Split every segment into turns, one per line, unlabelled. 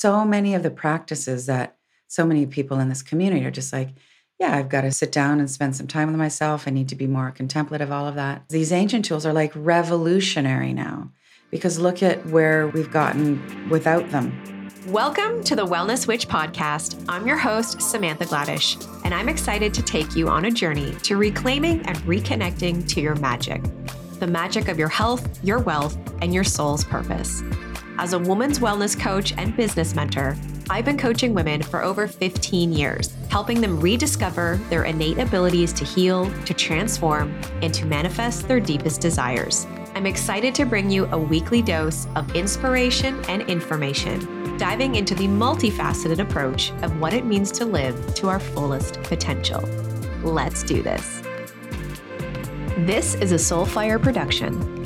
So many of the practices that so many people in this community are just like, yeah, I've got to sit down and spend some time with myself. I need to be more contemplative, all of that. These ancient tools are like revolutionary now because look at where we've gotten without them.
Welcome to the Wellness Witch podcast. I'm your host, Samantha Gladish, and I'm excited to take you on a journey to reclaiming and reconnecting to your magic the magic of your health, your wealth, and your soul's purpose. As a woman's wellness coach and business mentor, I've been coaching women for over 15 years, helping them rediscover their innate abilities to heal, to transform, and to manifest their deepest desires. I'm excited to bring you a weekly dose of inspiration and information, diving into the multifaceted approach of what it means to live to our fullest potential. Let's do this. This is a Soulfire production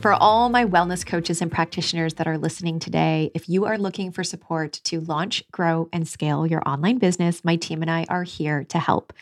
for all my wellness coaches and practitioners that are listening today, if you are looking for support to launch, grow, and scale your online business, my team and I are here to help.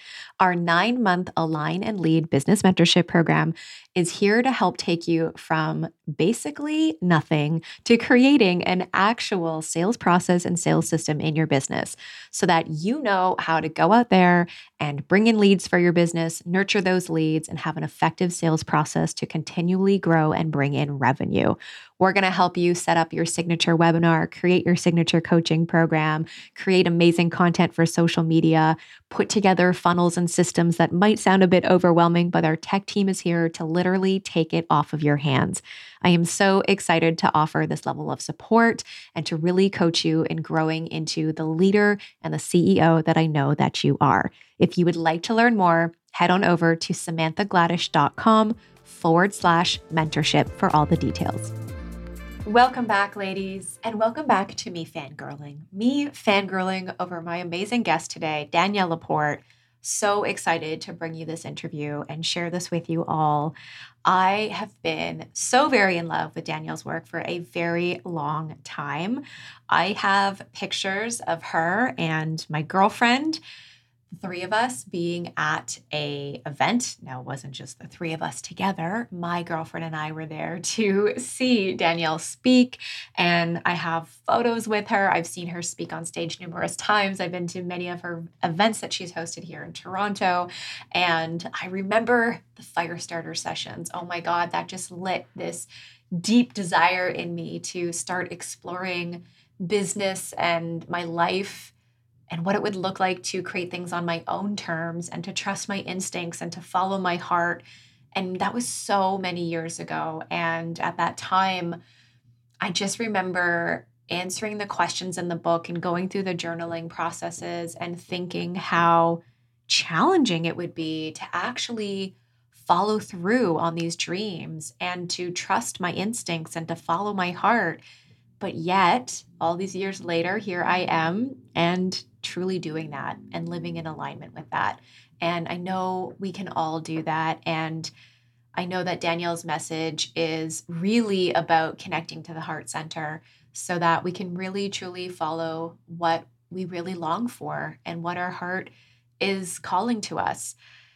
Our nine month Align and Lead business mentorship program is here to help take you from basically nothing to creating an actual sales process and sales system in your business so that you know how to go out there and bring in leads for your business, nurture those leads, and have an effective sales process to continually grow and bring in revenue. We're going to help you set up your signature webinar, create your signature coaching program, create amazing content for social media, put together funnels and systems that might sound a bit overwhelming, but our tech team is here to literally take it off of your hands. I am so excited to offer this level of support and to really coach you in growing into the leader and the CEO that I know that you are. If you would like to learn more, head on over to samanthagladish.com forward slash mentorship for all the details. Welcome back, ladies, and welcome back to me fangirling. Me fangirling over my amazing guest today, Danielle LaPorte. So excited to bring you this interview and share this with you all. I have been so very in love with Danielle's work for a very long time. I have pictures of her and my girlfriend three of us being at a event. Now it wasn't just the three of us together. My girlfriend and i were there to see danielle speak and i have photos with her. I've seen her speak on stage numerous times. I've been to many of her events that she's hosted here in toronto and i remember the fire starter sessions. Oh my god that just lit this deep desire in me to start exploring business and my life and what it would look like to create things on my own terms and to trust my instincts and to follow my heart. And that was so many years ago. And at that time, I just remember answering the questions in the book and going through the journaling processes and thinking how challenging it would be to actually follow through on these dreams and to trust my instincts and to follow my heart. But yet, all these years later, here I am, and truly doing that and living in alignment with that. And I know we can all do that. And I know that Danielle's message is really about connecting to the heart center so that we can really truly follow what we really long for and what our heart is calling to us.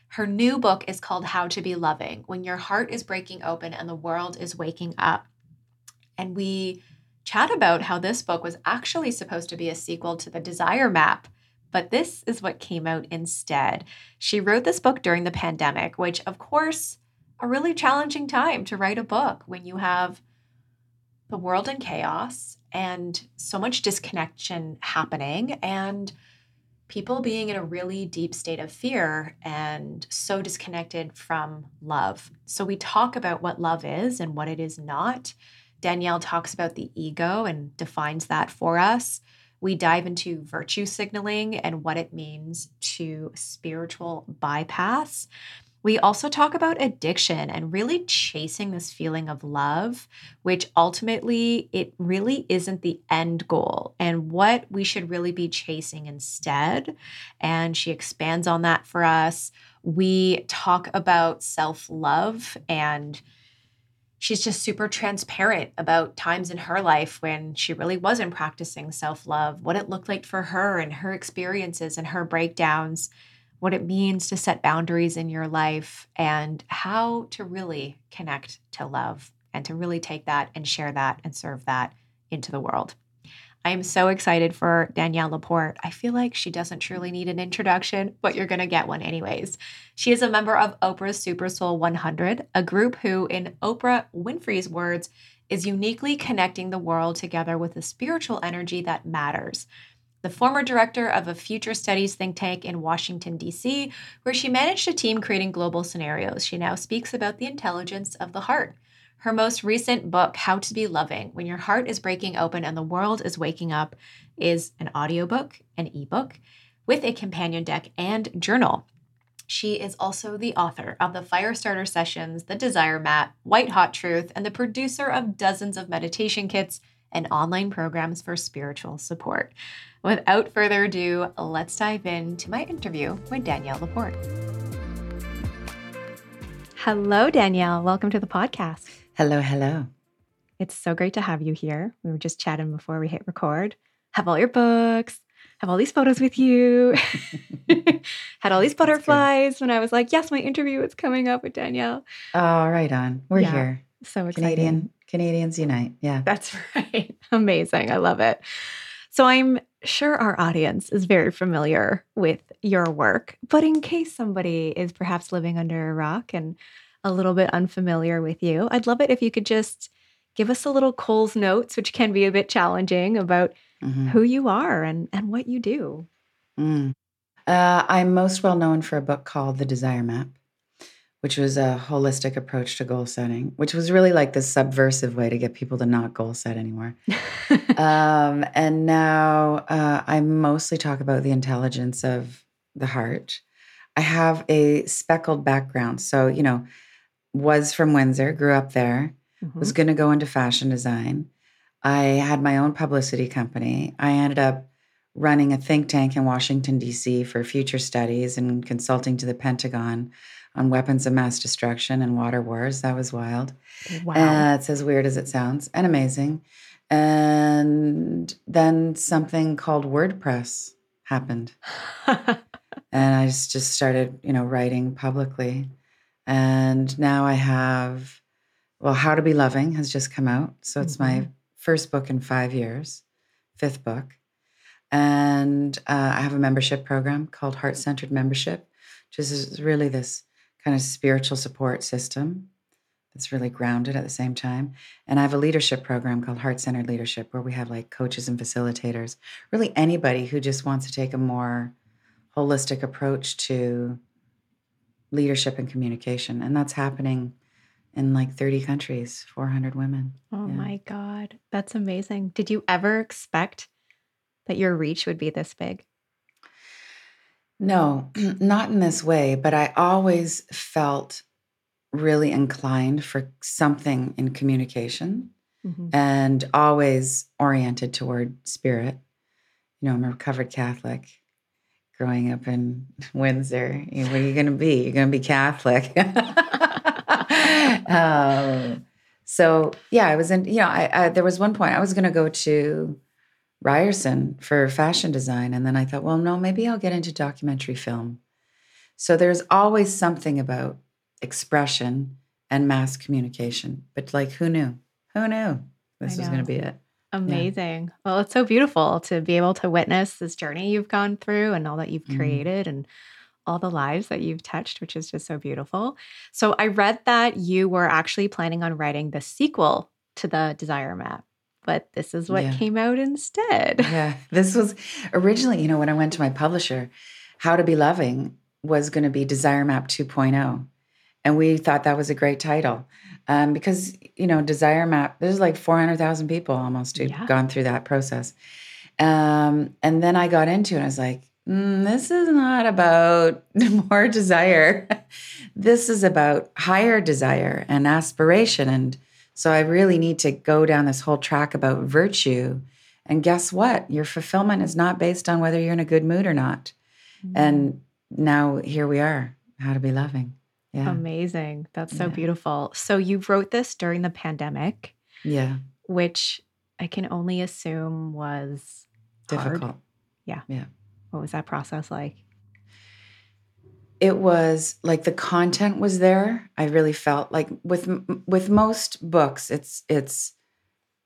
Her new book is called How to Be Loving When Your Heart is Breaking Open and the World is Waking Up. And we chat about how this book was actually supposed to be a sequel to The Desire Map, but this is what came out instead. She wrote this book during the pandemic, which, of course, a really challenging time to write a book when you have the world in chaos and so much disconnection happening and people being in a really deep state of fear and so disconnected from love. So, we talk about what love is and what it is not. Danielle talks about the ego and defines that for us. We dive into virtue signaling and what it means to spiritual bypass. We also talk about addiction and really chasing this feeling of love, which ultimately it really isn't the end goal and what we should really be chasing instead. And she expands on that for us. We talk about self love and she's just super transparent about times in her life when she really wasn't practicing self love, what it looked like for her and her experiences and her breakdowns, what it means to set boundaries in your life, and how to really connect to love and to really take that and share that and serve that into the world. I am so excited for Danielle LaPorte. I feel like she doesn't truly need an introduction, but you're going to get one anyways. She is a member of Oprah's Super Soul 100, a group who, in Oprah Winfrey's words, is uniquely connecting the world together with a spiritual energy that matters. The former director of a future studies think tank in Washington, D.C., where she managed a team creating global scenarios, she now speaks about the intelligence of the heart. Her most recent book, How to Be Loving When Your Heart is Breaking Open and the World is Waking Up, is an audiobook, an ebook, with a companion deck and journal. She is also the author of the Firestarter Sessions, The Desire Map, White Hot Truth, and the producer of dozens of meditation kits and online programs for spiritual support. Without further ado, let's dive into my interview with Danielle LaPorte. Hello, Danielle. Welcome to the podcast.
Hello, hello.
It's so great to have you here. We were just chatting before we hit record. Have all your books, have all these photos with you. Had all these butterflies when I was like, yes, my interview is coming up with Danielle.
Oh, right on. We're yeah, here.
So excited.
Canadian Canadians unite. Yeah.
That's right. Amazing. I love it. So I'm sure our audience is very familiar with your work, but in case somebody is perhaps living under a rock and a little bit unfamiliar with you, I'd love it if you could just give us a little Coles Notes, which can be a bit challenging about mm-hmm. who you are and, and what you do.
Mm. Uh, I'm most well known for a book called The Desire Map, which was a holistic approach to goal setting, which was really like the subversive way to get people to not goal set anymore. um, and now uh, I mostly talk about the intelligence of the heart. I have a speckled background. So, you know, was from Windsor, grew up there, mm-hmm. was going to go into fashion design. I had my own publicity company. I ended up running a think tank in Washington, D.C. for future studies and consulting to the Pentagon on weapons of mass destruction and water wars. That was wild.
Wow. Uh,
it's as weird as it sounds and amazing. And then something called WordPress happened. and I just, just started, you know, writing publicly. And now I have, well, How to Be Loving has just come out. So it's mm-hmm. my first book in five years, fifth book. And uh, I have a membership program called Heart Centered Membership, which is really this kind of spiritual support system that's really grounded at the same time. And I have a leadership program called Heart Centered Leadership, where we have like coaches and facilitators, really anybody who just wants to take a more holistic approach to leadership and communication. And that's happening in like 30 countries, 400 women.
Oh yeah. my God. That's amazing. Did you ever expect that your reach would be this big?
No, not in this way, but I always felt really inclined for something in communication mm-hmm. and always oriented toward spirit. You know, I'm a recovered Catholic growing up in Windsor. What are you going to be? You're going to be Catholic. um, so yeah, I was in. You know, I, I there was one point I was going to go to Ryerson for fashion design, and then I thought, well, no, maybe I'll get into documentary film. So there's always something about expression and mass communication. But like, who knew? Who knew this was going to be it?
Amazing. Yeah. Well, it's so beautiful to be able to witness this journey you've gone through and all that you've mm-hmm. created and all the lives that you've touched, which is just so beautiful. So, I read that you were actually planning on writing the sequel to the Desire Map, but this is what yeah. came out instead.
Yeah. This was originally, you know, when I went to my publisher, How to Be Loving was going to be Desire Map 2.0. And we thought that was a great title um, because, you know, Desire Map, there's like 400,000 people almost who've yeah. gone through that process. Um, and then I got into it. and I was like, mm, this is not about more desire. this is about higher desire and aspiration. And so I really need to go down this whole track about virtue. And guess what? Your fulfillment is not based on whether you're in a good mood or not. Mm-hmm. And now here we are, how to be loving.
Yeah. Amazing. That's so yeah. beautiful. So you wrote this during the pandemic.
Yeah.
Which I can only assume was
difficult.
Hard. Yeah.
Yeah.
What was that process like?
It was like the content was there. I really felt like with with most books it's it's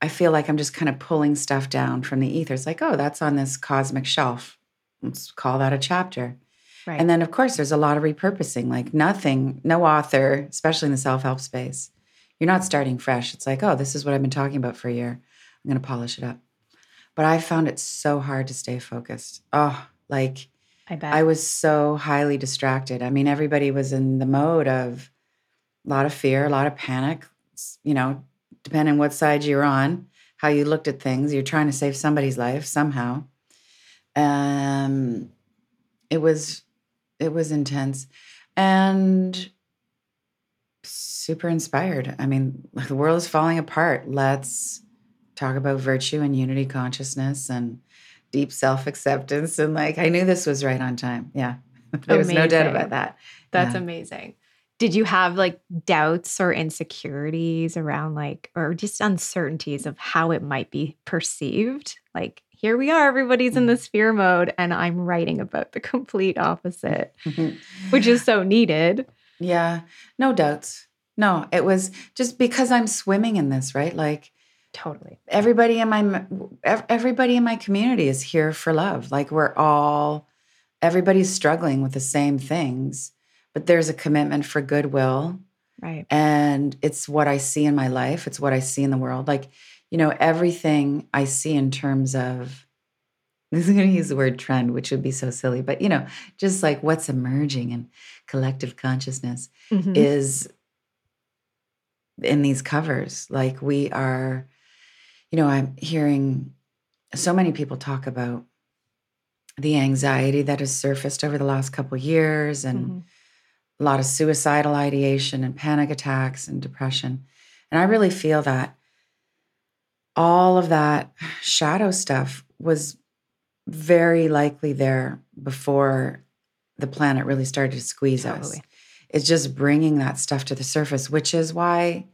I feel like I'm just kind of pulling stuff down from the ether. It's like, oh, that's on this cosmic shelf. Let's call that a chapter.
Right.
And then, of course, there's a lot of repurposing. Like, nothing, no author, especially in the self help space, you're not starting fresh. It's like, oh, this is what I've been talking about for a year. I'm going to polish it up. But I found it so hard to stay focused. Oh, like,
I bet.
I was so highly distracted. I mean, everybody was in the mode of a lot of fear, a lot of panic, you know, depending what side you're on, how you looked at things. You're trying to save somebody's life somehow. Um, it was it was intense and super inspired. I mean, the world is falling apart. Let's talk about virtue and unity consciousness and deep self acceptance. And like, I knew this was right on time. Yeah. There was no doubt about that.
That's
Yeah.
amazing. Did you have like doubts or insecurities around like, or just uncertainties of how it might be perceived? Like, here we are, everybody's in
Mm.
this fear mode, and I'm writing about the complete opposite, which is so needed.
yeah. No doubts. No, it was just because I'm swimming in this, right? Like,
Totally.
everybody in my everybody in my community is here for love like we're all everybody's struggling with the same things but there's a commitment for goodwill
Right.
and it's what i see in my life it's what i see in the world like you know everything i see in terms of this is going to use the word trend which would be so silly but you know just like what's emerging in collective consciousness
Mhm.
is in these covers. Like we are, you know, I'm hearing so many people talk about the anxiety that has surfaced over the last couple years and
Mhm.
a lot of suicidal ideation and panic attacks and depression. And I really feel that all of that shadow stuff was very likely there before the planet really started to squeeze us it's just bringing that stuff to the surface, which is why,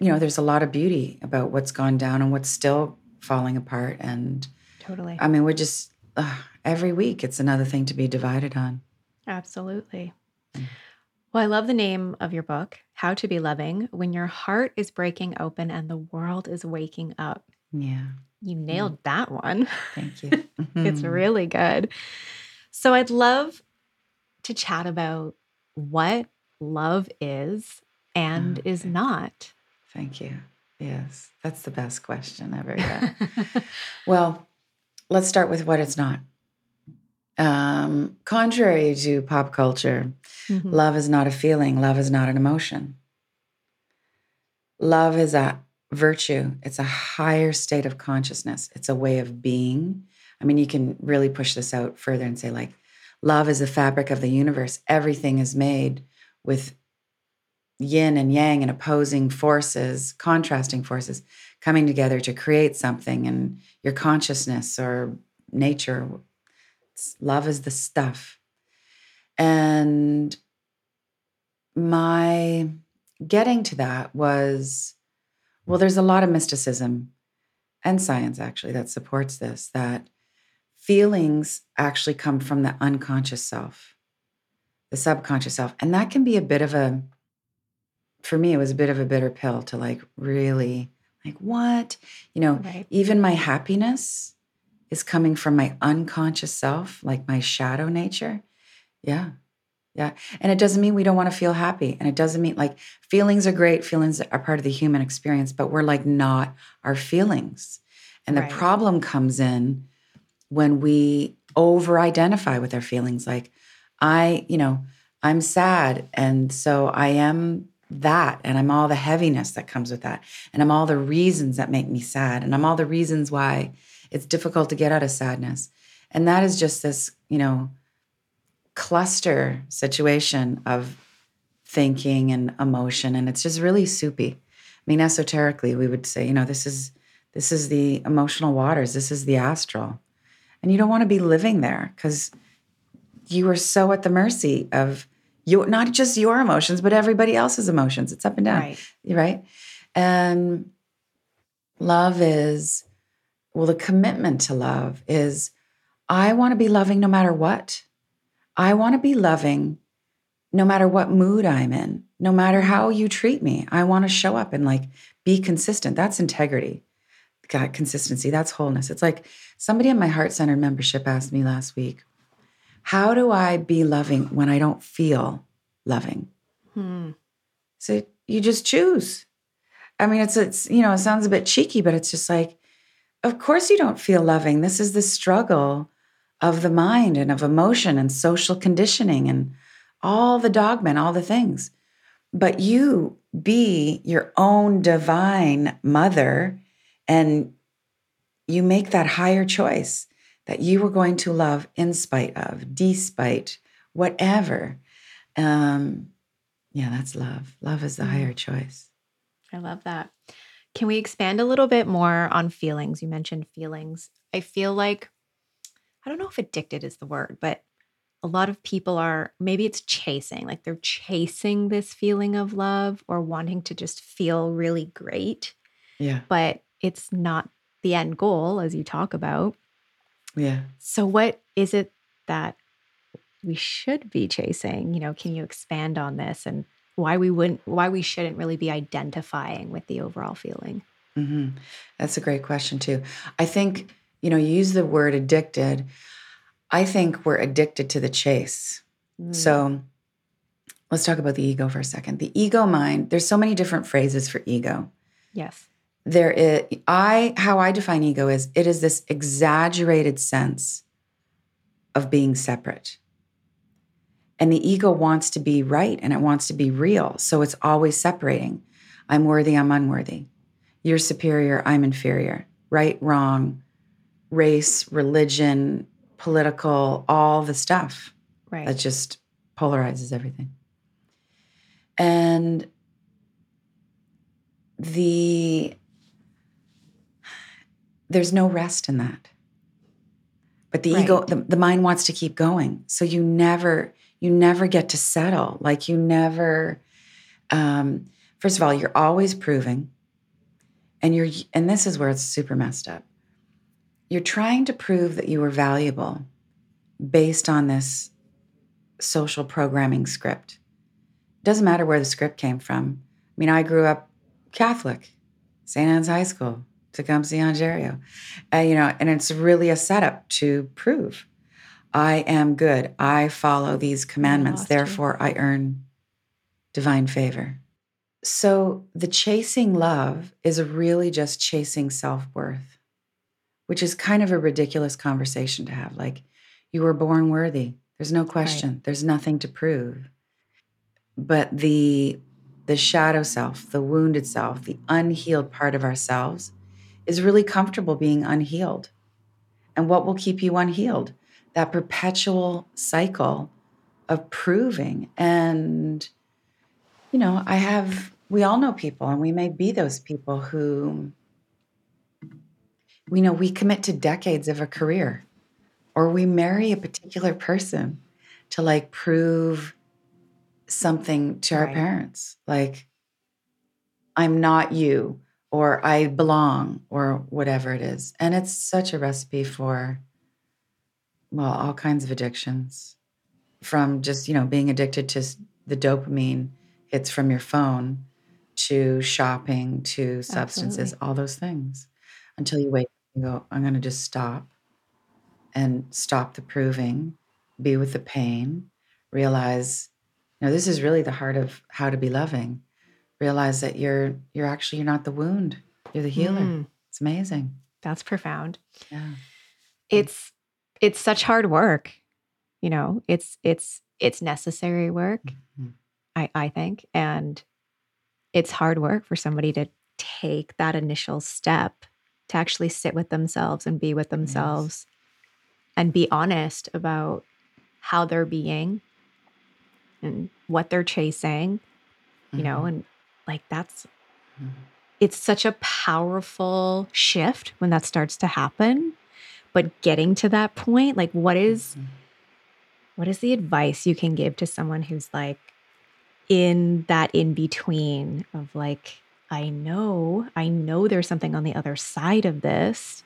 you know, there's a lot of beauty about what's gone down and what's still falling apart. And
Totally.
I mean, we're just ugh, every week it's another thing to be divided on.
Absolutely.
Mm.
Well, I love the name of your book, How to Be Loving When Your Heart is Breaking Open and the World is Waking Up.
Yeah,
You nailed that one.
thank you.
It's
Mhm.
really good. So I'd love to chat about what love is and is not.
Thank you. Yes, that's the best question ever. Yeah. well, let's start with what it's not. Um, contrary to pop culture,
Mhm.
Love is not a feeling, love is not an emotion. Love is a virtue, it's a higher state of consciousness, it's a way of being. I mean, you can really push this out further and say, like, love is the fabric of the universe. Everything is made with yin and yang and opposing forces, contrasting forces coming together to create something. And your consciousness or nature, it's- love is the stuff. And my getting to that was well, there's a lot of mysticism and science actually that supports this that feelings actually come from the unconscious self, the subconscious self. And that can be a bit of a, for me, it was a bit of a bitter pill to like really, like, what? You know,
Right.
even my happiness is coming from my unconscious self, like my shadow nature. Yeah. Yeah. And it doesn't mean we don't want to feel happy. And it doesn't mean like feelings are great. Feelings are part of the human experience, but we're like not our feelings. And the
Right.
problem comes in when we over identify with our feelings. Like, I, you know, I'm sad. And so I am that. And I'm all the heaviness that comes with that. And I'm all the reasons that make me sad. And I'm all the reasons why it's difficult to get out of sadness. And that is just this, you know, cluster situation of thinking and emotion. And it's just really soupy. I mean, esoterically, we would say, you know, this is this is the emotional waters, this is the astral. And you don't want to be living there because you are so at the mercy of you not just your emotions, but everybody else's emotions. It's up and down
Right.
right? And love is, well, the commitment to love is I want to be loving no matter what. I want to be loving no matter what mood I'm in, no matter how you treat me. I want to show up and like Be consistent. That's integrity. Got consistency. That's wholeness. It's like somebody in my heart centered membership asked me last week, How do I be loving when I don't feel loving?
Hmm.
So you just choose. I mean, it's it's you know, it sounds a bit cheeky, but it's just like, of course you don't feel loving. This is the struggle of the mind and of emotion and social conditioning and all the dogmen, all the things. But you be your own divine mother and you make that higher choice that you are going to love in spite of, despite, whatever. Um, yeah, that's love. Love is the
Mm.
higher choice.
I love that. Can we expand a little bit more on feelings? You mentioned feelings. I feel like, I don't know if addicted is the word, but a lot of people are, maybe it's chasing, like they're chasing this feeling of love or wanting to just feel really great,
Yeah.
but it's not the end goal, as you talk about.
Yeah.
So, what is it that we should be chasing? You know, can you expand on this and why we wouldn't, why we shouldn't really be identifying with the overall feeling?
hmm That's a great question, too. I think, you know, you use the word addicted. I think we're addicted to the chase.
Mm.
So let's talk about the ego for a second. The ego mind, there's so many different phrases for ego.
yes.
There is I how I define ego is it is this exaggerated sense of being separate. And the ego wants to be right and it wants to be real. So it's always separating. I'm worthy, I'm unworthy. You're superior, I'm inferior. Right, wrong, race, religion, political, all the stuff
Right.
that just polarizes everything. And the there's no rest in that. But the ego, the, the mind wants to keep going. So you never, you never get to settle. Like you never, um, first of all, you're always proving. And you're and this is where it's super messed up. You're trying to prove that you are valuable based on this social programming script. Doesn't matter where the script came from. I mean, I grew up Catholic, St. Anne's High School, Tecumseh, Ontario. Uh, you know, and it's really a setup to prove I am good. I follow these commandments.
you.
Therefore, I earn divine favor. So the chasing love is really just chasing self worth, which is kind of a ridiculous conversation to have. Like, you were born worthy. There's no question. There's nothing to prove. But the the shadow self, the wounded self, the unhealed part of ourselves is really comfortable being unhealed. And what will keep you unhealed? That perpetual cycle of proving. And, you know, I have, we all know people, and we may be those people who, we know we commit to decades of a career or we marry a particular person to like prove something to our
Right.
parents like i'm not you or i belong or whatever it is and it's such a recipe for well all kinds of addictions from just you know being addicted to the dopamine hits from your phone to shopping to substances
Absolutely.
all those things until you wake up and go i'm going to just stop and stop the proving, be with the pain, realize, you know, this is really the heart of how to be loving. Realize that you're you're actually you're not the wound, you're the healer.
Mm,
It's amazing.
that's profound.
Yeah.
It's it's such hard work. You know, it's it's it's necessary work,
Mhm.
I I think, and it's hard work for somebody to take that initial step to actually sit with themselves and be with themselves and be honest about how they're being and what they're chasing, you know,
Mhm.
and like that's
Mhm.
it's such a powerful shift when that starts to happen. But getting to that point, like what is
Mhm.
what is the advice you can give to someone who's like in that in between of like, I know, I know there's something on the other side of this,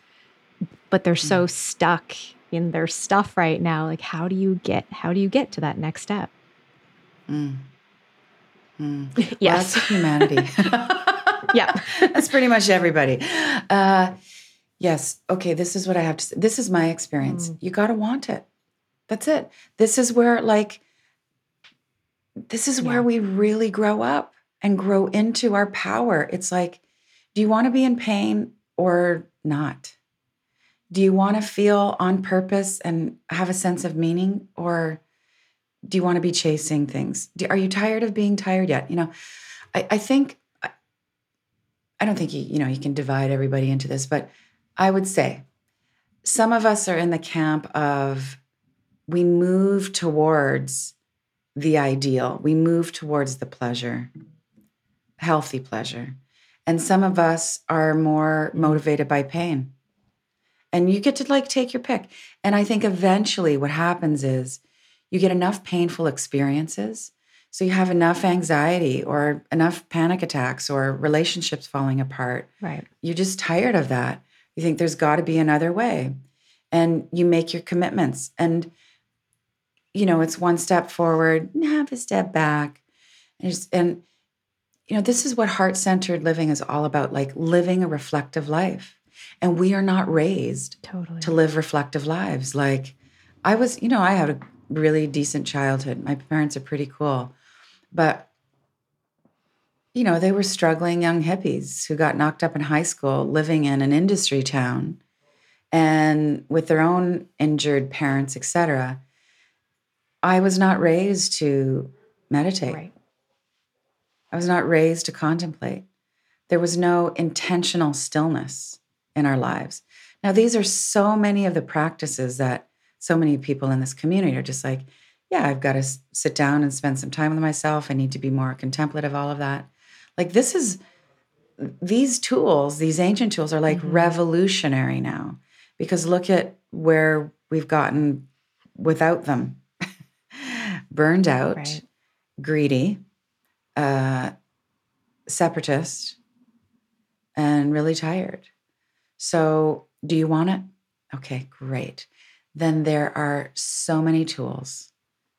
but they're so stuck in their stuff right now. Like, how do you get how do you get to that next step?
Mm. Mm. Well,
Yes.
that's humanity.
yeah.
That's pretty much everybody. Uh, yes. Okay. This is what I have to say. This is my experience.
Mm.
You got to want it. That's it. This is where, like, this is where we really grow up and grow into our power. It's like, do you want to be in pain or not? Do you want to feel on purpose and have a sense of meaning or do you want to be chasing things? Do, are you tired of being tired yet? You know, I, I think I- I don't think you, you know you can divide everybody into this, but I would say some of us are in the camp of we move towards the ideal. We move towards the pleasure, healthy pleasure. And some of us are more motivated by pain. And you get to like take your pick. And I think eventually what happens is you get enough painful experiences. So you have enough anxiety or enough panic attacks or relationships falling apart.
Right.
You're just tired of that. You think there's got to be another way. And you make your commitments. And, you know, it's one step forward, half a step back. And, and you know, this is what heart centered living is all about like living a reflective life. And we are not raised
Totally.
to live reflective lives. Like I was, you know, I had a really decent childhood. My parents are pretty cool. But you know, they were struggling young hippies who got knocked up in high school living in an industry town and with their own injured parents, etc. I was not raised to meditate.
Right.
I was not raised to contemplate. There was no intentional stillness in our lives. Now, these are so many of the practices that so many people in this community are just like, yeah, I've got to sit down and spend some time with myself. I need to be more contemplative, all of that. Like, this is, these tools, these ancient tools are like
Mhm.
revolutionary now because look at where we've gotten without them burned out,
Right.
greedy, uh, separatist, and really tired. So, do you want it? Okay, great. Then there are so many tools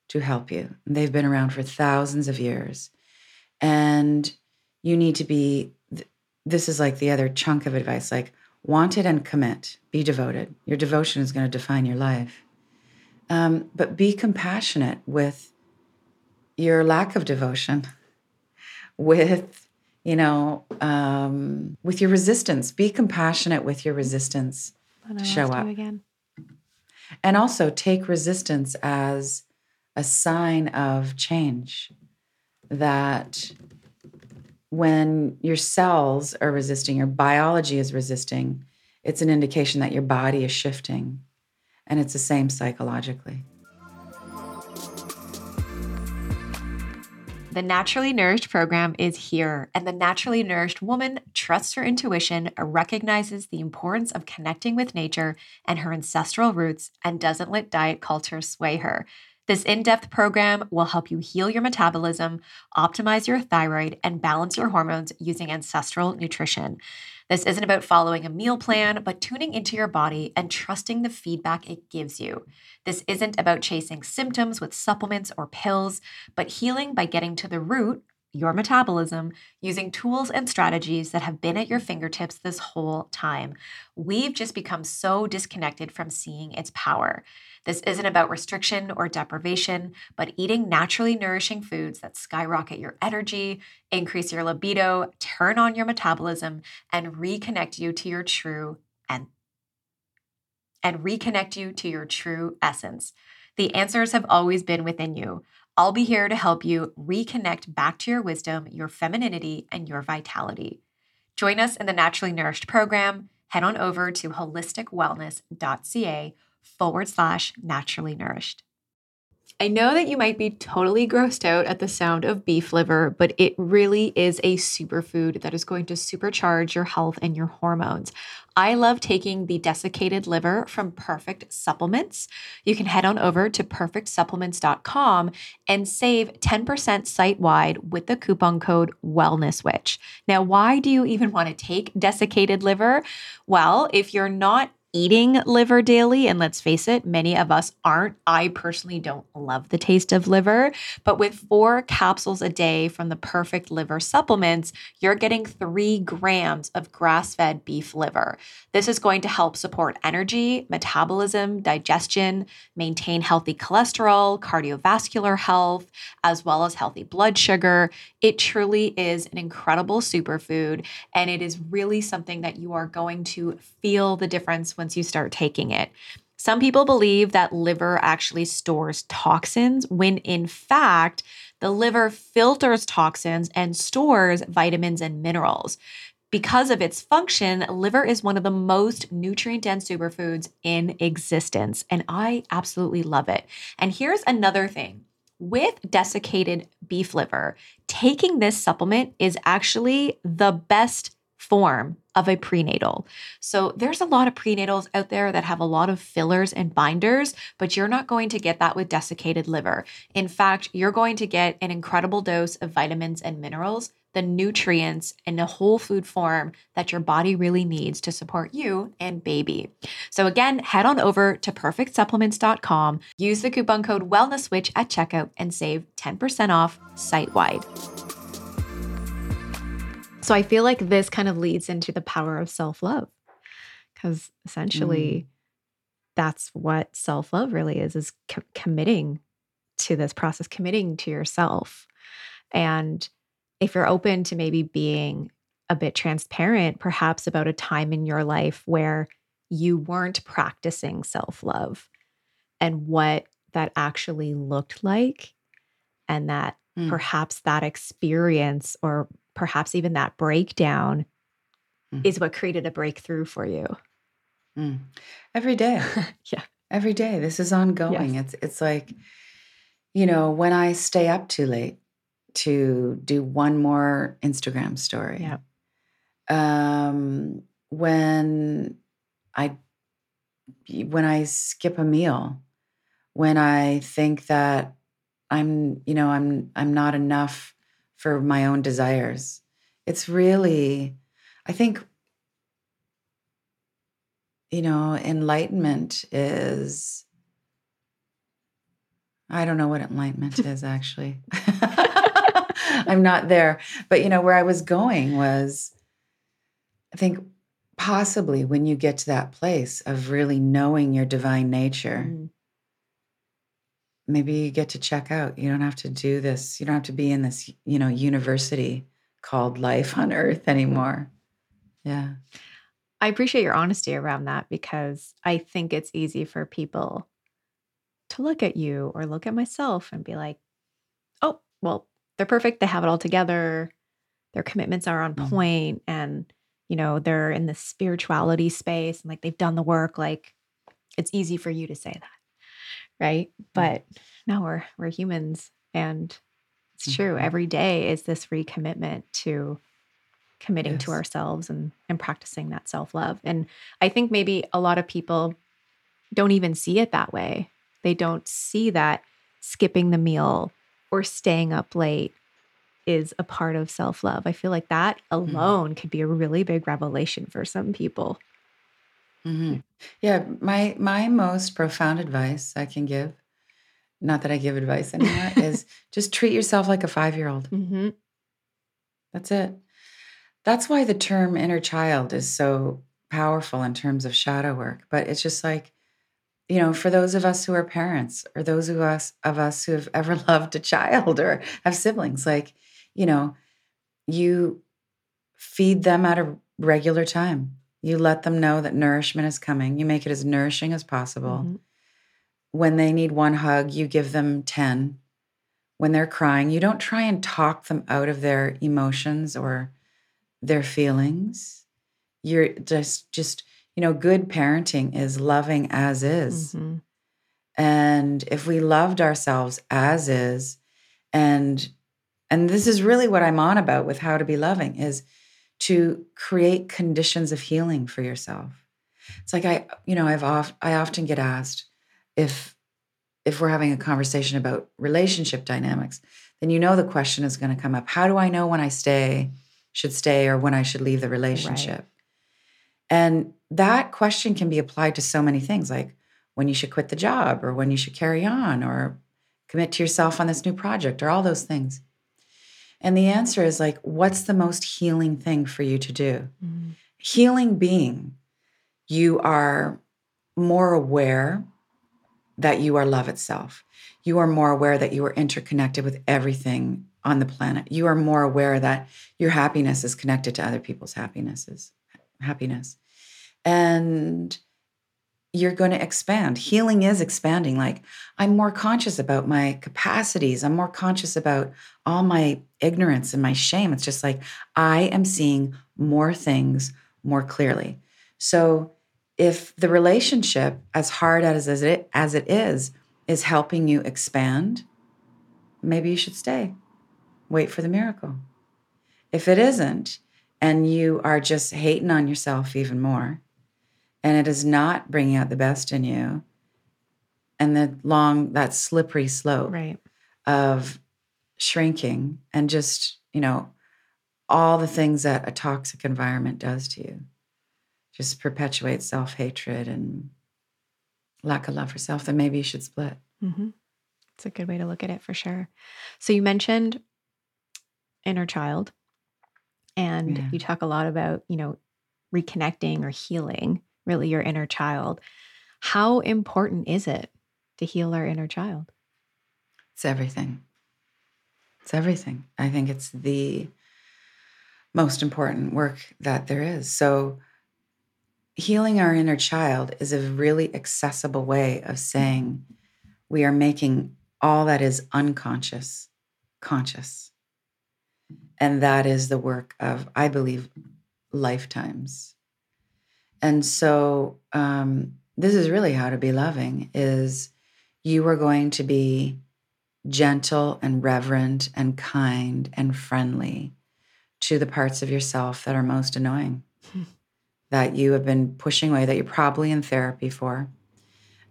to help you. They've been around for thousands of years. And you need to be, this is like the other chunk of advice like, want it and commit, be devoted. Your devotion is going to define your life. Um, but be compassionate with your lack of devotion, with, you know, um, with your resistance. Be compassionate with your resistance.
I
Show up.
again.
And also take resistance as a sign of change. That when your cells are resisting, your biology is resisting, it's an indication that your body is shifting. And it's the same psychologically.
The Naturally Nourished program is here, and the naturally nourished woman trusts her intuition, recognizes the importance of connecting with nature and her ancestral roots, and doesn't let diet culture sway her. This in depth program will help you heal your metabolism, optimize your thyroid, and balance your hormones using ancestral nutrition. This isn't about following a meal plan, but tuning into your body and trusting the feedback it gives you. This isn't about chasing symptoms with supplements or pills, but healing by getting to the root, your metabolism, using tools and strategies that have been at your fingertips this whole time. We've just become so disconnected from seeing its power. This isn't about restriction or deprivation, but eating naturally nourishing foods that skyrocket your energy, increase your libido, turn on your metabolism, and reconnect you to your true and and reconnect you to your true essence. The answers have always been within you. I'll be here to help you reconnect back to your wisdom, your femininity, and your vitality. Join us in the Naturally Nourished program. Head on over to holisticwellness.ca forward slash naturally nourished. I know that you might be totally grossed out at the sound of beef liver, but it really is a superfood that is going to supercharge your health and your hormones. I love taking the desiccated liver from Perfect Supplements. You can head on over to perfectsupplements.com and save 10% site wide with the coupon code WellnessWitch. Now, why do you even want to take desiccated liver? Well, if you're not eating liver daily. And let's face it, many of us aren't. I personally don't love the taste of liver, but with four capsules a day from the perfect liver supplements, you're getting three grams of grass fed beef liver. This is going to help support energy, metabolism, digestion, maintain healthy cholesterol, cardiovascular health, as well as healthy blood sugar. It truly is an incredible superfood, and it is really something that you are going to feel the difference when once you start taking it. Some people believe that liver actually stores toxins when in fact, the liver filters toxins and stores vitamins and minerals. Because of its function, liver is one of the most nutrient dense superfoods in existence, and I absolutely love it. And here's another thing with desiccated beef liver, taking this supplement is actually the best form of a prenatal. So there's a lot of prenatals out there that have a lot of fillers and binders, but you're not going to get that with desiccated liver. In fact, you're going to get an incredible dose of vitamins and minerals, the nutrients in the whole food form that your body really needs to support you and baby. So again, head on over to perfectsupplements.com, use the coupon code wellnesswitch at checkout and save 10% off site wide. So I feel like this kind of leads into the power of self love because essentially mm. that's what self love really is is co- committing to this process, committing to yourself. And if you're open to maybe being a bit transparent, perhaps about a time in your life where you weren't practicing self love and what that actually looked like, and that mm. perhaps that experience or perhaps even that breakdown mm. is what created a breakthrough for you.
Mm. Every day.
yeah.
Every day. This is ongoing. Yes. It's it's like, you know, when I stay up too late to do one more Instagram story.
Yeah.
Um, when I when I skip a meal, when I think that I'm, you know, I'm I'm not enough for my own desires. It's really, I think, you know, enlightenment is, I don't know what enlightenment is actually. I'm not there. But, you know, where I was going was, I think possibly when you get to that place of really knowing your divine nature. Mm maybe you get to check out. You don't have to do this. You don't have to be in this, you know, university called life on earth anymore. Yeah.
I appreciate your honesty around that because I think it's easy for people to look at you or look at myself and be like, oh, well, they're perfect. They have it all together. Their commitments are on mm-hmm. point and, you know, they're in the spirituality space and like they've done the work. Like it's easy for you to say that right? Mm. But no, we're we're humans and it's true. Mm-hmm. Every day is this recommitment to committing yes. to ourselves and and practicing that self-love. And I think maybe a lot of people don't even see it that way. They don't see that skipping the meal or staying up late is a part of self-love. I feel like that mm-hmm. alone mm. could be a really big revelation for some people.
Mm-hmm. Yeah, my my most profound advice I can give, not that I give advice anymore, is just treat yourself like a five year old.
Mm-hmm.
That's it. That's why the term inner child is so powerful in terms of shadow work. But it's just like, you know, for those of us who are parents or those of us of us who have ever loved a child or have siblings, like, you know, you feed them at a regular time you let them know that nourishment is coming. You make it as nourishing as possible. Mm-hmm. When they need one hug, you give them 10. When they're crying, you don't try and talk them out of their emotions or their feelings. You're just just, you know, good parenting is loving as is. Mm-hmm. And if we loved ourselves as is and and this is really what I'm on about with how to be loving is to create conditions of healing for yourself. It's like I, you know, I've oft, I often get asked if if we're having a conversation about relationship dynamics, then you know the question is going to come up. How do I know when I stay should stay or when I should leave the relationship? Right. And that question can be applied to so many things like when you should quit the job or when you should carry on or commit to yourself on this new project or all those things. And the answer is like, what's the most healing thing for you to do? Mm-hmm. Healing being, you are more aware that you are love itself. You are more aware that you are interconnected with everything on the planet. You are more aware that your happiness is connected to other people's happinesses, happiness. And you're going to expand. Healing is expanding. Like, I'm more conscious about my capacities. I'm more conscious about all my ignorance and my shame. It's just like I am seeing more things more clearly. So, if the relationship, as hard as it, as it is, is helping you expand, maybe you should stay. Wait for the miracle. If it isn't, and you are just hating on yourself even more, and it is not bringing out the best in you, and the long, that slippery slope
right.
of shrinking and just, you know, all the things that a toxic environment does to you just perpetuates self hatred and lack of love for self, then maybe you should split.
Mm-hmm. It's a good way to look at it for sure. So you mentioned inner child, and yeah. you talk a lot about, you know, reconnecting or healing really your inner child. How important is it to heal our inner child?
It's everything. It's everything. I think it's the most important work that there is. So, healing our inner child is a really accessible way of saying we are making all that is unconscious conscious. And that is the work of, I believe, lifetimes. And so um, this is really how to be loving is you are going to be gentle and reverent and kind and friendly to the parts of yourself that are most annoying. Hmm that you have been pushing away, that you're probably in therapy for,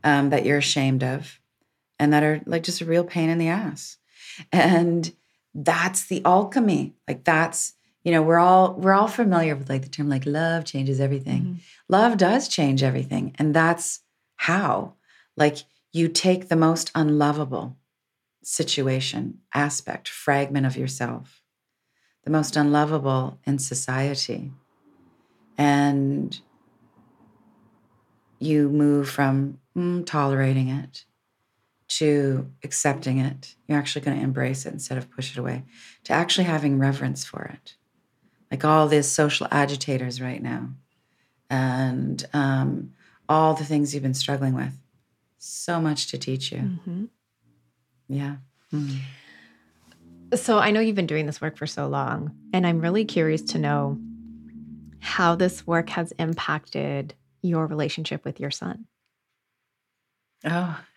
um, that you're ashamed of, and that are like just a real pain in the ass. And that's the alchemy. Like that's, you know, we're all we're all familiar with like the term like love changes everything. Mm-hmm. Love does change everything. And that's how. Like you take the most unlovable situation, aspect, fragment of yourself, the most unlovable in society and you move from mm, tolerating it to accepting it. You're actually going to embrace it instead of push it away, to actually having reverence for it. Like all these social agitators right now, and um, all the things you've been struggling with. So much to teach you. Mm-hmm. Yeah. Mm.
So I know you've been doing this work for so long, and I'm really curious to know how this work has impacted your relationship with your son.
Oh,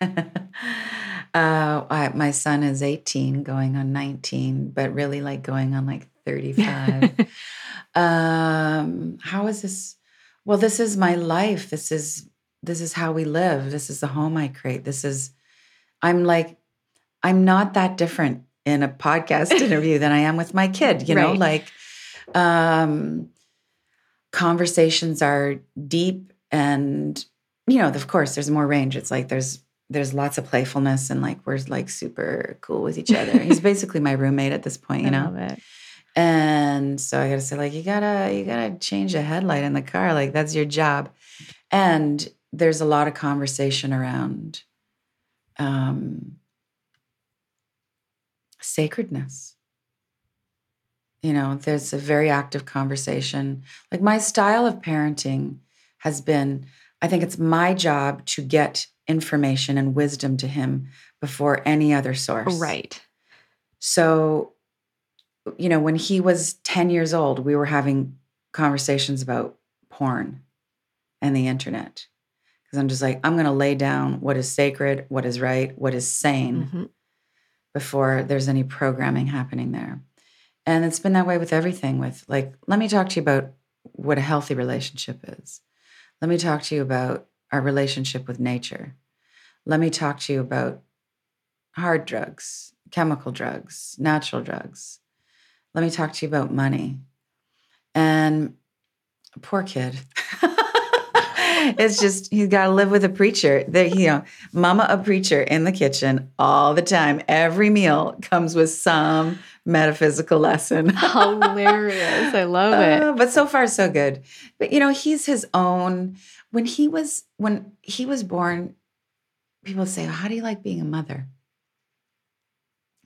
uh, I, my son is 18, going on 19, but really like going on like 35. um, how is this? Well, this is my life. This is this is how we live. This is the home I create. This is I'm like I'm not that different in a podcast interview than I am with my kid, you know, right. like um conversations are deep and you know of course there's more range it's like there's there's lots of playfulness and like we're like super cool with each other. He's basically my roommate at this point you I know? and so i gotta say like you gotta you gotta change the headlight in the car like that's your job. And there's a lot of conversation around um sacredness. You know, there's a very active conversation. Like my style of parenting has been, I think it's my job to get information and wisdom to him before any other source.
Right.
So, you know, when he was 10 years old, we were having conversations about porn and the internet. Because I'm just like, I'm going to lay down what is sacred, what is right, what is sane mm-hmm. before there's any programming happening there. And it's been that way with everything. With like, let me talk to you about what a healthy relationship is. Let me talk to you about our relationship with nature. Let me talk to you about hard drugs, chemical drugs, natural drugs. Let me talk to you about money. And poor kid. it's just he's got to live with a preacher. That you know, mama a preacher in the kitchen all the time. Every meal comes with some metaphysical lesson.
Hilarious. I love it.
Uh, but so far so good. But you know, he's his own when he was when he was born, people say, How do you like being a mother?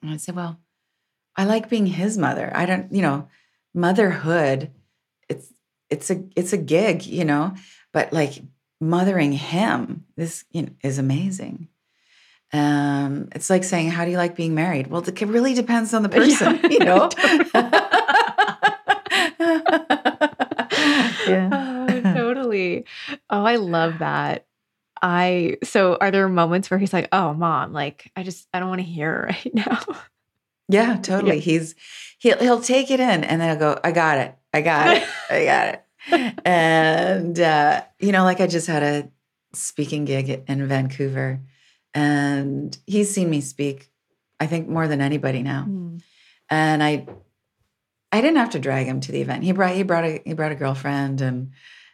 And I say, Well, I like being his mother. I don't, you know, motherhood, it's it's a it's a gig, you know, but like mothering him, this you know, is amazing. Um, it's like saying, "How do you like being married?" Well, it really depends on the person, yeah, you know.
yeah, oh, totally. Oh, I love that. I so are there moments where he's like, "Oh, mom, like I just I don't want to hear right now."
Yeah, totally. Yeah. He's he'll he'll take it in and then he'll go, "I got it. I got it. I got it." and uh, you know, like I just had a speaking gig in Vancouver and he's seen me speak i think more than anybody now mm. and i i didn't have to drag him to the event he brought he brought a he brought a girlfriend and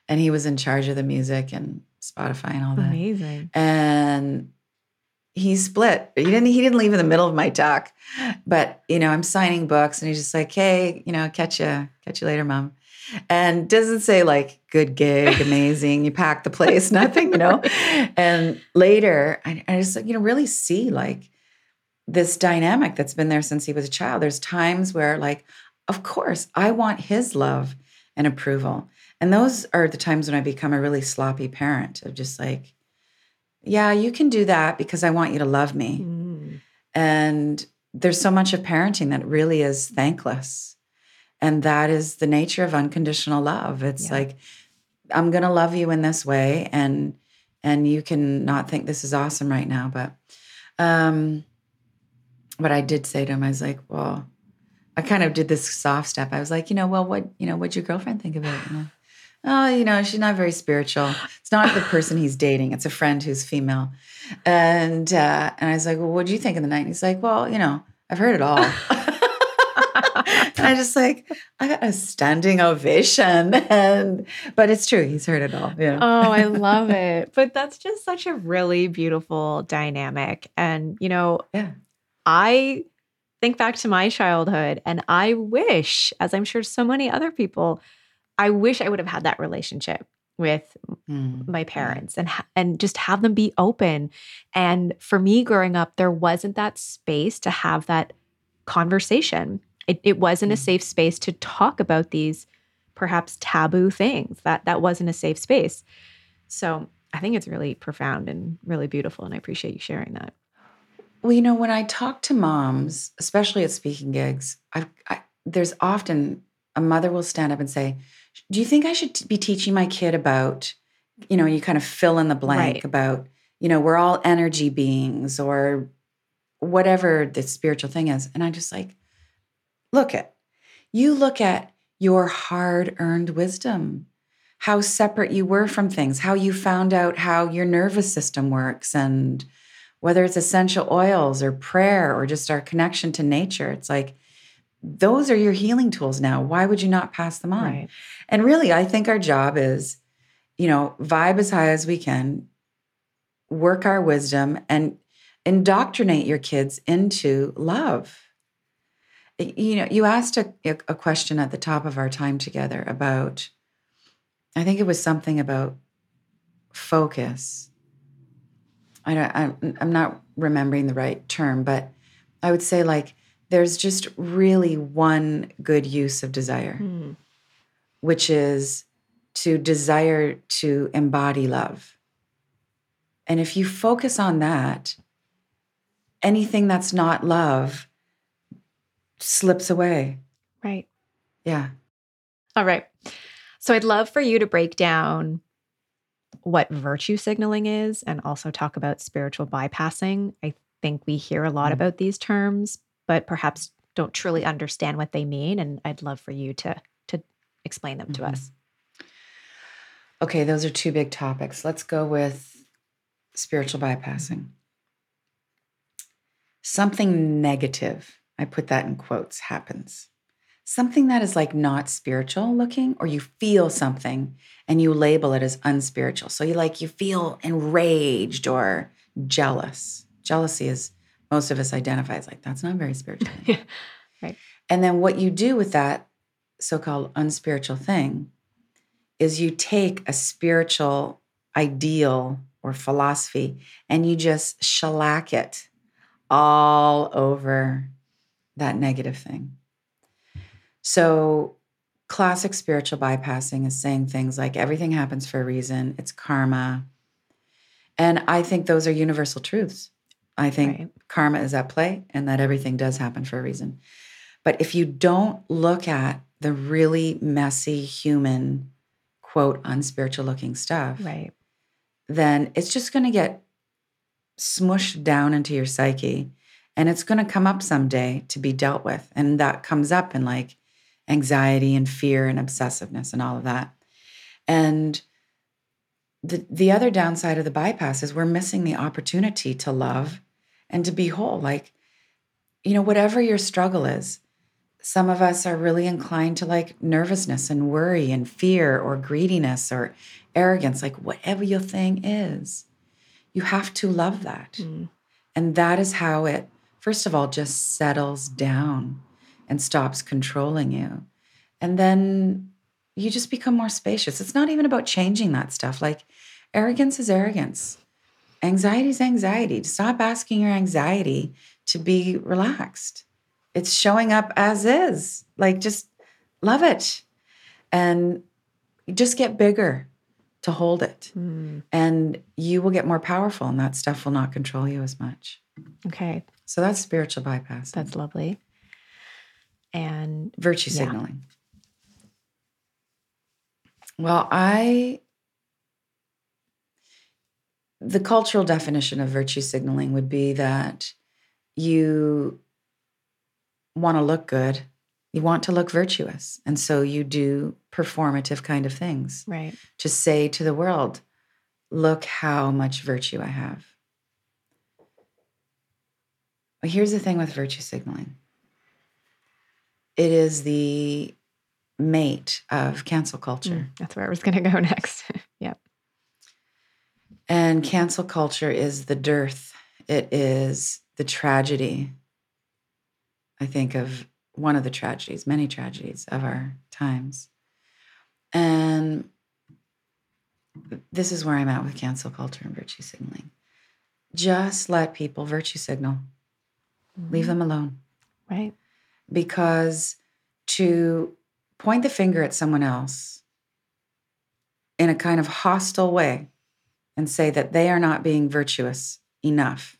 and he was in charge of the music and spotify and all that.
Amazing.
And he split. He didn't he didn't leave in the middle of my talk but you know i'm signing books and he's just like hey you know catch you catch you later mom. And doesn't say like good gig amazing you packed the place nothing you know? And later I, I just you know really see like this dynamic that's been there since he was a child. There's times where like of course i want his love and approval and those are the times when i become a really sloppy parent of just like yeah you can do that because i want you to love me mm. and there's so much of parenting that really is thankless and that is the nature of unconditional love. It's yeah. like, I'm going to love you in this way. And, and you can not think this is awesome right now. But, um, but I did say to him, I was like, well, I kind of did this soft step. I was like, you know, well, what, you know, what'd your girlfriend think of it? Oh, you know, she's not very spiritual. It's not the person he's dating. It's a friend who's female. And uh, and I was like, well, what do you think of the night? And he's like, well, you know, I've heard it all. And I just like I got a standing ovation, and but it's true. He's heard it all. Yeah.
Oh, I love it. But that's just such a really beautiful dynamic, and you know,
yeah,
I think back to my childhood, and I wish, as I'm sure so many other people, I wish I would have had that relationship with mm. my parents and and just have them be open. And for me growing up there wasn't that space to have that conversation. It, it wasn't a mm. safe space to talk about these perhaps taboo things. That that wasn't a safe space. So I think it's really profound and really beautiful, and I appreciate you sharing that.
Well, you know, when I talk to moms, especially at speaking gigs, I, I, there's often a mother will stand up and say, "Do you think I should be teaching my kid about?" You know, you kind of fill in the blank right. about, you know, we're all energy beings or whatever the spiritual thing is, and I just like, look at. You look at your hard earned wisdom, how separate you were from things, how you found out how your nervous system works, and whether it's essential oils or prayer or just our connection to nature. It's like, those are your healing tools now. Why would you not pass them on? Right. And really, I think our job is, you know, vibe as high as we can, work our wisdom, and indoctrinate your kids into love you know, you asked a, a question at the top of our time together about, I think it was something about focus. I don't, I'm, not remembering the right term, but I would say like there's just really one good use of desire, mm. Which is to desire to embody love. And if you focus on that, anything that's not love slips away.
Right.
Yeah.
All right. So I'd love for you to break down what virtue signaling is and also talk about spiritual bypassing. I think we hear a lot mm-hmm. about these terms, but perhaps don't truly understand what they mean. And I'd love for you to, to explain them mm-hmm. to us.
Okay, those are two big topics. Let's go with spiritual bypassing. Something negative I put that in quotes, happens. something that is like not spiritual looking, or you feel something and you label it as unspiritual. So you like, you feel enraged or jealous. Jealousy is, most of us identify as like, that's not very spiritual.
yeah. Right.
And then what you do with that so called unspiritual thing is you take a spiritual ideal or philosophy and you just shellac it all over that negative thing. So, classic spiritual bypassing is saying things like everything happens for a reason, it's karma. And I think those are universal truths. I think right. karma is at play and that everything does happen for a reason. But if you don't look at the really messy human, quote, unspiritual looking stuff,
right.
then it's just going to get smushed down into your psyche and it's going to come up someday to be dealt with. And that comes up in like anxiety and fear and obsessiveness and all of that. And the, the other downside of the bypass is we're missing the opportunity to love and to be whole. Like, you know, whatever your struggle is, some of us are really inclined to like nervousness and worry and fear or greediness or arrogance, like whatever your thing is. You have to love that. Mm. And that is how it, first of all, just settles down and stops controlling you. And then you just become more spacious. It's not even about changing that stuff. Like arrogance is arrogance, anxiety is anxiety. Stop asking your anxiety to be relaxed it's showing up as is. Like just love it. And just get bigger to hold it. Mm. And you will get more powerful and that stuff will not control you as much.
Okay.
So that's spiritual bypass.
That's lovely. And
virtue signaling. Yeah. Well, I the cultural definition of virtue signaling would be that you want to look good, you want to look virtuous. And so you do performative kind of things.
Right.
To say to the world, look how much virtue I have. But here's the thing with virtue signaling it is the mate of cancel culture. Mm,
that's where I was going to go next. yep.
And cancel culture is the dearth, it is the tragedy I think of one of the tragedies, many tragedies of our times. And this is where I'm at with cancel culture and virtue signaling. Just let people virtue signal, mm-hmm. leave them alone.
Right.
Because to point the finger at someone else in a kind of hostile way and say that they are not being virtuous enough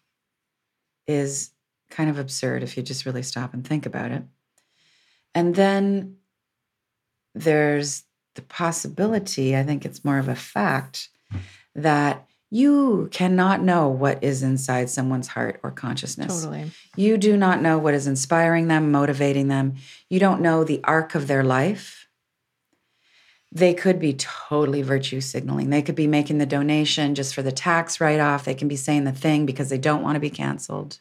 is kind of absurd if you just really stop and think about it. And then there's the possibility, I think it's more of a fact, that you cannot know what is inside someone's heart or consciousness.
Totally.
You do not know what is inspiring them, motivating them. You don't know the arc of their life. They could be totally virtue signaling. They could be making the donation just for the tax write off. They can be saying the thing because they don't want to be canceled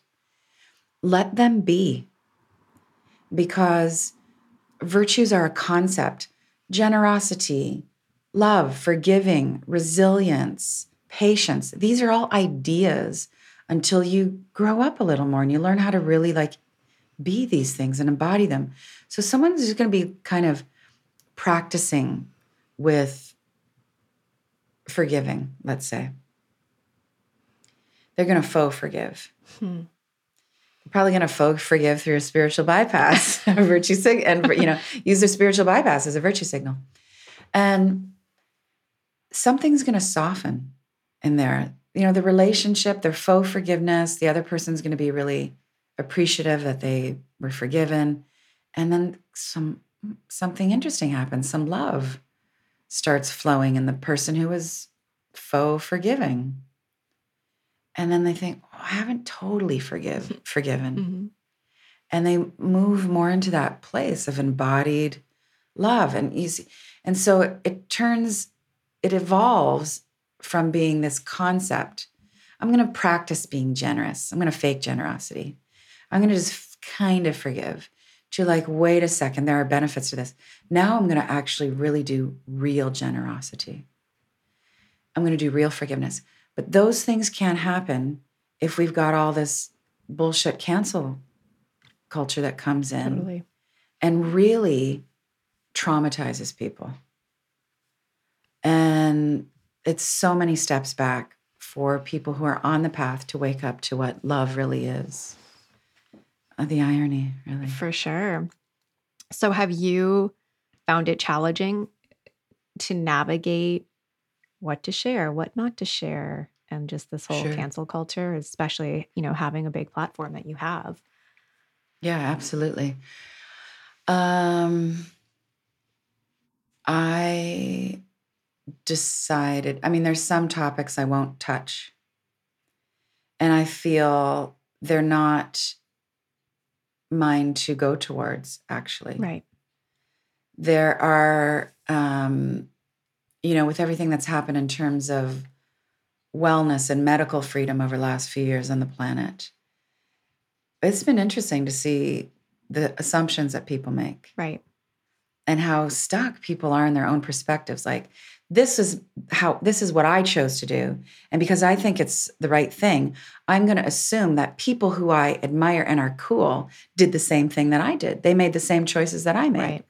let them be. Because virtues are a concept generosity, love, forgiving, resilience, patience. These are all ideas until you grow up a little more and you learn how to really like be these things and embody them. So someone's just going to be kind of practicing with forgiving, let's say. They're going to faux forgive. Hmm probably going to forgive through a spiritual bypass, a virtue signal, and you know, use their spiritual bypass as a virtue signal. And something's going to soften in there. You know, the relationship, their faux forgiveness, the other person's going to be really appreciative that they were forgiven. And then some something interesting happens. Some love starts flowing in the person who was faux forgiving and then they think, I haven't totally forgive forgiven. Mm-hmm. And they move more into that place of embodied love and easy. And so it, it turns, it evolves from being this concept. I'm going to practice being generous. I'm going to fake generosity. I'm going to just kind of forgive to like, wait a second, there are benefits to this. Now I'm going to actually really do real generosity. I'm going to do real forgiveness. But those things can't happen if we've got all this bullshit cancel culture that comes in
Totally.
and really traumatizes people. And it's so many steps back for people who are on the path to wake up to what love really is. Uh, the irony, really.
For sure. So, have you found it challenging to navigate what to share, what not to share, and just this whole
Sure.
cancel culture, especially, you know, having a big platform that you have?
Yeah, absolutely. Um, I decided, I mean, there's some topics I won't touch. And I feel they're not mine to go towards, actually.
Right.
There are, um, you know, with everything that's happened in terms of wellness and medical freedom over the last few years on the planet, it's been interesting to see the assumptions that people make.
Right.
and how stuck people are in their own perspectives like this is how this is what i chose to do. And because i think it's the right thing i'm going to assume that people who i admire and are cool did the same thing that i did. They made the same choices that i made.
Right.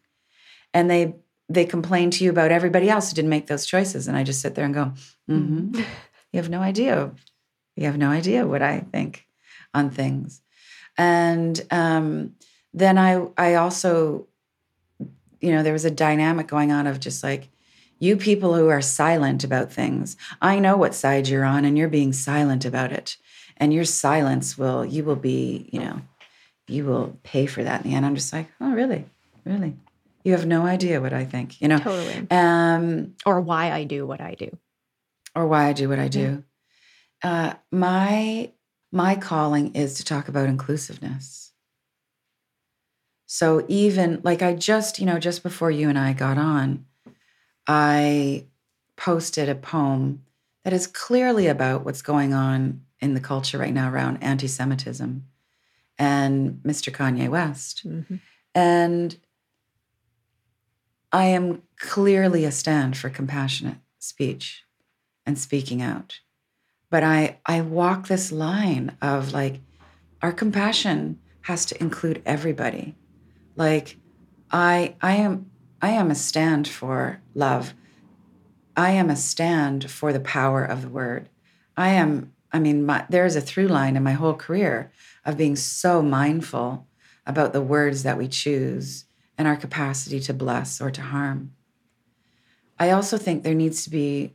and they they complain to you about everybody else who didn't make those choices. And i just sit there and go mm-hmm. you have no idea. You have no idea what i think on things. And um, then i i also you know there was a dynamic going on of just like you people who are silent about things i know what side you're on and you're being silent about it. And your silence will you will be you know you will pay for that in the end. I'm just like oh really? Really? You have no idea what i think you know?
Totally.
um
Or why I do what I do.
Or why I do what I do. Uh, my my calling is to talk about inclusiveness. So even like I just, you know, just before you and I got on, I posted a poem that is clearly about what's going on in the culture right now around anti-Semitism and Mr. Kanye West.
Mhm.
And I am clearly a stand for compassionate speech and speaking out. But I I walk this line of like our compassion has to include everybody. Like I I am I am a stand for love. I am a stand for the power of the word. I am I mean my, there is a through line in my whole career of being so mindful about the words that we choose and our capacity to bless or to harm. I also think there needs to be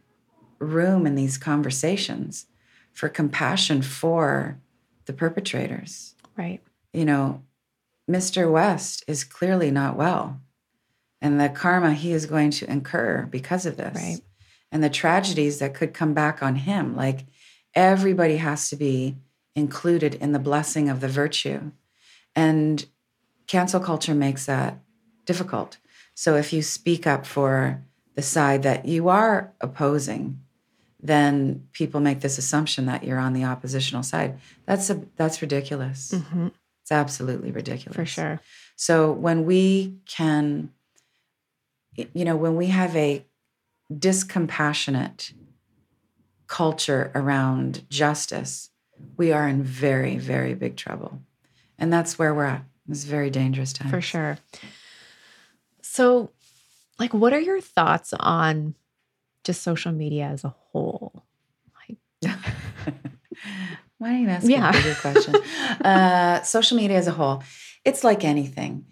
room in these conversations for compassion for the perpetrators.
Right.
You know, Mr. West is clearly not well, and the karma he is going to incur because of this,
Right.
and the tragedies that could come back on him. Like, everybody has to be included in the blessing of the virtue. And cancel culture makes that difficult. So if you speak up for the side that you are opposing, then people make this assumption that you're on the oppositional side. That's a that's ridiculous.
Mhm.
It's absolutely ridiculous.
For sure.
So when we can you know, when we have a discompassionate culture around justice, we are in very, very big trouble. And that's where we're at. It's very dangerous time.
For sure. So, like, what are your thoughts on just social media as a
Why don't you ask
Yeah.
a bigger question? uh, social media as a whole, it's like anything.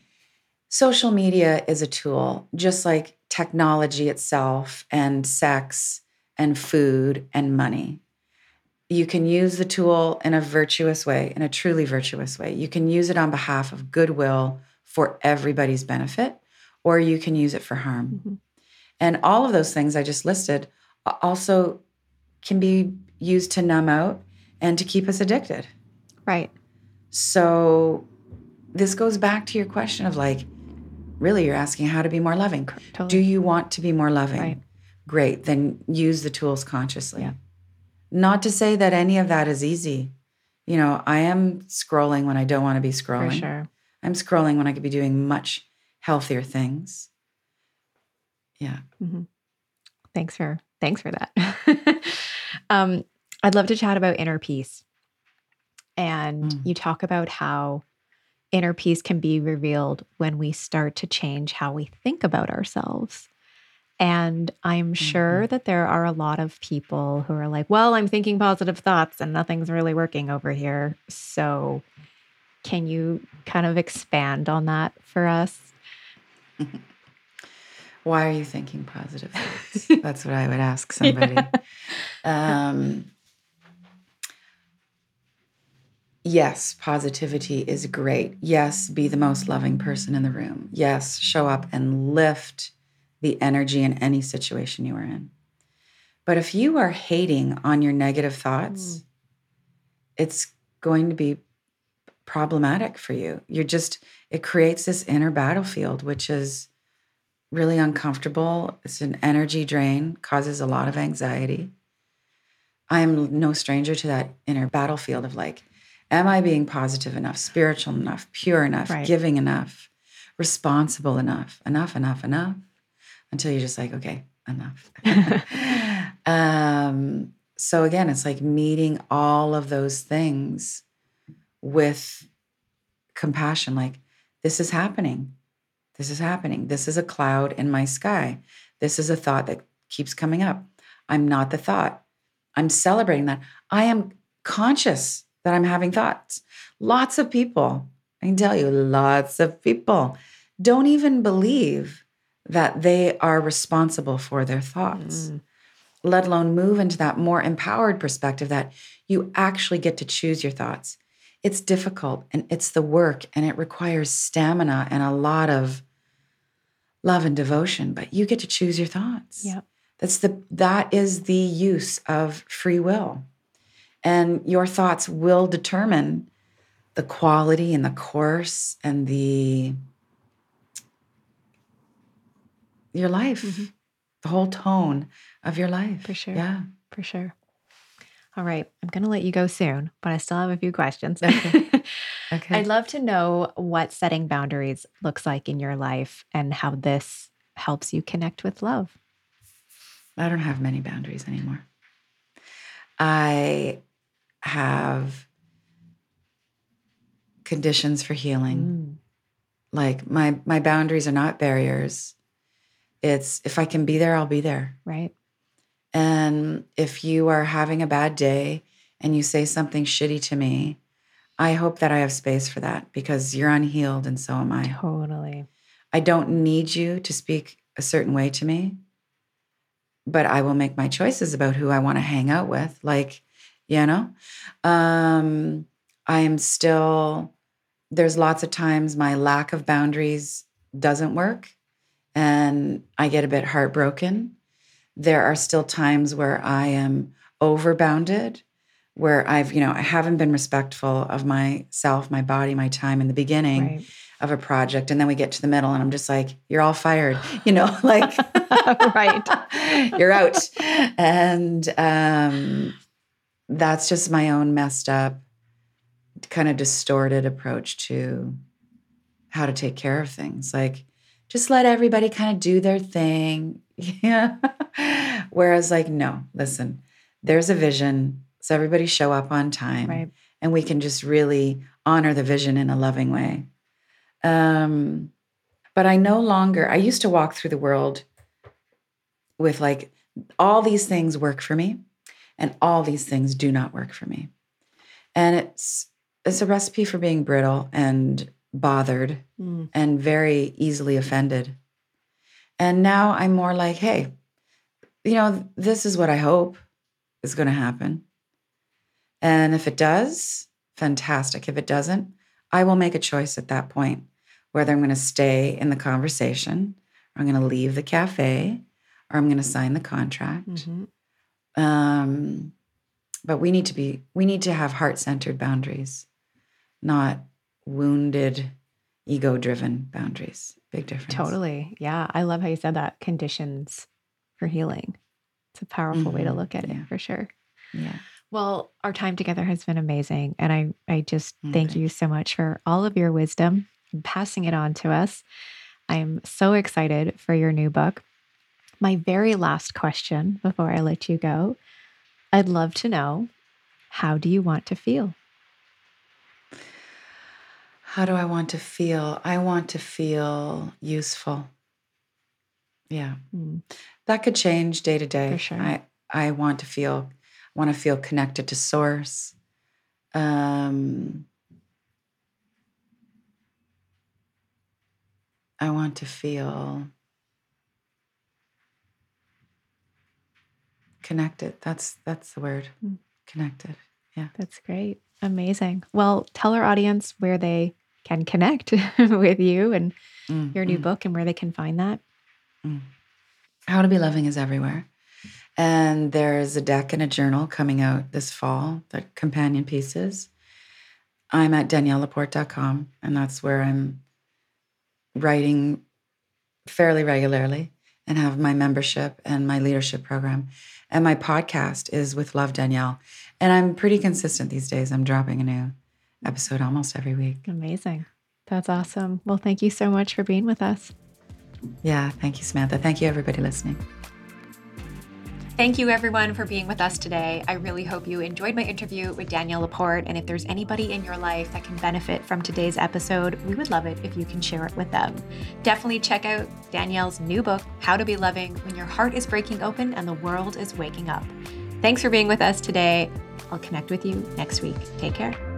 Social media is a tool, just like technology itself, and sex, and food, and money. You can use the tool in a virtuous way, in a truly virtuous way. You can use it on behalf of goodwill for everybody's benefit, or you can use it for harm.
Mhm.
And all of those things I just listed also can be used to numb out and to keep us addicted.
right.
So this goes back to your question of like, really, you're asking how to be more loving.
Totally.
Do you want to be more loving?
Right.
Great, then use the tools consciously.
Yeah.
Not to say that any of that is easy. You know, I am scrolling when I don't want to be
For
scrolling.
sure.
I'm scrolling when I could be doing much healthier things. Yeah.
Mm-hmm. Thanks for thanks for that. um, I'd love to chat about inner peace. And mm. you talk about how inner peace can be revealed when we start to change how we think about ourselves. And I'm sure mm-hmm. that there are a lot of people who are like, well, I'm thinking positive thoughts and nothing's really working over here. So, can you kind of expand on that for us?
Why are you thinking positive thoughts? That's what I would ask somebody. yeah. um, yes, positivity is great. Yes, be the most loving person in the room. Yes, show up and lift the energy in any situation you are in. But if you are hating on your negative thoughts, mm. it's going to be problematic for you. You're just, it creates this inner battlefield, which is really uncomfortable. It's an energy drain, causes a lot of anxiety. I'm no stranger to that inner battlefield of like, am I being positive enough, spiritual enough, pure enough, right. giving enough, responsible enough, enough, enough, enough? Until you're just like, okay, enough. um, so again, it's like meeting all of those things with compassion like, this is happening. This is happening. This is a cloud in my sky. This is a thought that keeps coming up. I'm not the thought. I'm celebrating that. I am conscious that I'm having thoughts. Lots of people, I can tell you, lots of people don't even believe that they are responsible for their thoughts, mm. let alone move into that more empowered perspective that you actually get to choose your thoughts. It's difficult and it's the work and it requires stamina and a lot of love and devotion, but you get to choose your thoughts.
Yeah.
That's the that is the use of free will. And your thoughts will determine the quality and the course and the your life, mm-hmm. the whole tone of your life.
For sure.
Yeah.
For sure. All right. I'm going to let you go soon, but I still have a few questions. Okay. okay. I'd love to know what setting boundaries looks like in your life and how this helps you connect with love.
I don't have many boundaries anymore. I have conditions for healing. Mm. Like my my boundaries are not barriers. It's if I can be there, I'll be there.
Right.
And if you are having a bad day and you say something shitty to me, I hope that I have space for that because you're unhealed and so am I.
Totally.
I don't need you to speak a certain way to me, but I will make my choices about who I want to hang out with. Like, you know, um, I am still, there's lots of times my lack of boundaries doesn't work and I get a bit heartbroken there are still times where I am overbounded, where I've, you know, I haven't been respectful of myself, my body, my time in the beginning right. of a project. And then we get to the middle and I'm just like, you're all fired, you know, like,
right.
you're out. And um, that's just my own messed up, kind of distorted approach to how to take care of things. Like, just let everybody kind of do their thing. Yeah. Whereas, like, no, listen, there's a vision. So everybody show up on time.
Right.
And we can just really honor the vision in a loving way. Um, but I no longer, I used to walk through the world with like, all these things work for me and all these things do not work for me. And it's, it's a recipe for being brittle and bothered mm. and very easily offended. And now I'm more like, hey, you know, this is what I hope is going to happen. And if it does, fantastic. If it doesn't, I will make a choice at that point whether I'm going to stay in the conversation or I'm going to leave the cafe or I'm going to sign the contract. Mm-hmm. Um, but we need to be, we need to have heart centered boundaries, not wounded, ego driven boundaries. Big difference.
Totally. Yeah. I love how you said that conditions for healing. It's a powerful mm-hmm. way to mm-hmm. look at yeah. it for sure.
Yeah.
Well, our time together has been amazing. And I, I just mm, thank you so much for all of your wisdom and passing it on to us. I'm so excited for your new book. My very last question before I let you go I'd love to know how do you want to feel?
How do I want to feel? I want to feel useful. Yeah. Mm. That could change day to day.
For sure.
I, I want to feel I want to feel connected to source. Um, I want to feel connected. That's that's the word. Mm. Connected. Yeah.
That's great. Amazing. Well, tell our audience where they can connect with you and mm, your new mm. book and where they can find that.
Mm. How to Be Loving is everywhere. And there's a deck and a journal coming out this fall, the companion pieces. I'm at daniellelaporte.com, and that's where I'm writing fairly regularly and have my membership and my leadership program. And my podcast is with Love Danielle. And I'm pretty consistent these days. I'm dropping a new episode almost every week.
Amazing. That's awesome. Well, thank you so much for being with us.
Yeah, thank you, Samantha. Thank you, everybody listening.
Thank you, everyone, for being with us today. I really hope you enjoyed my interview with Danielle LaPorte. And if there's anybody in your life that can benefit from today's episode, we would love it if you can share it with them. Definitely check out Danielle's new book, How to Be Loving When Your Heart is Breaking Open and the World is Waking Up. Thanks for being with us today. I'll connect with you next week. Take care.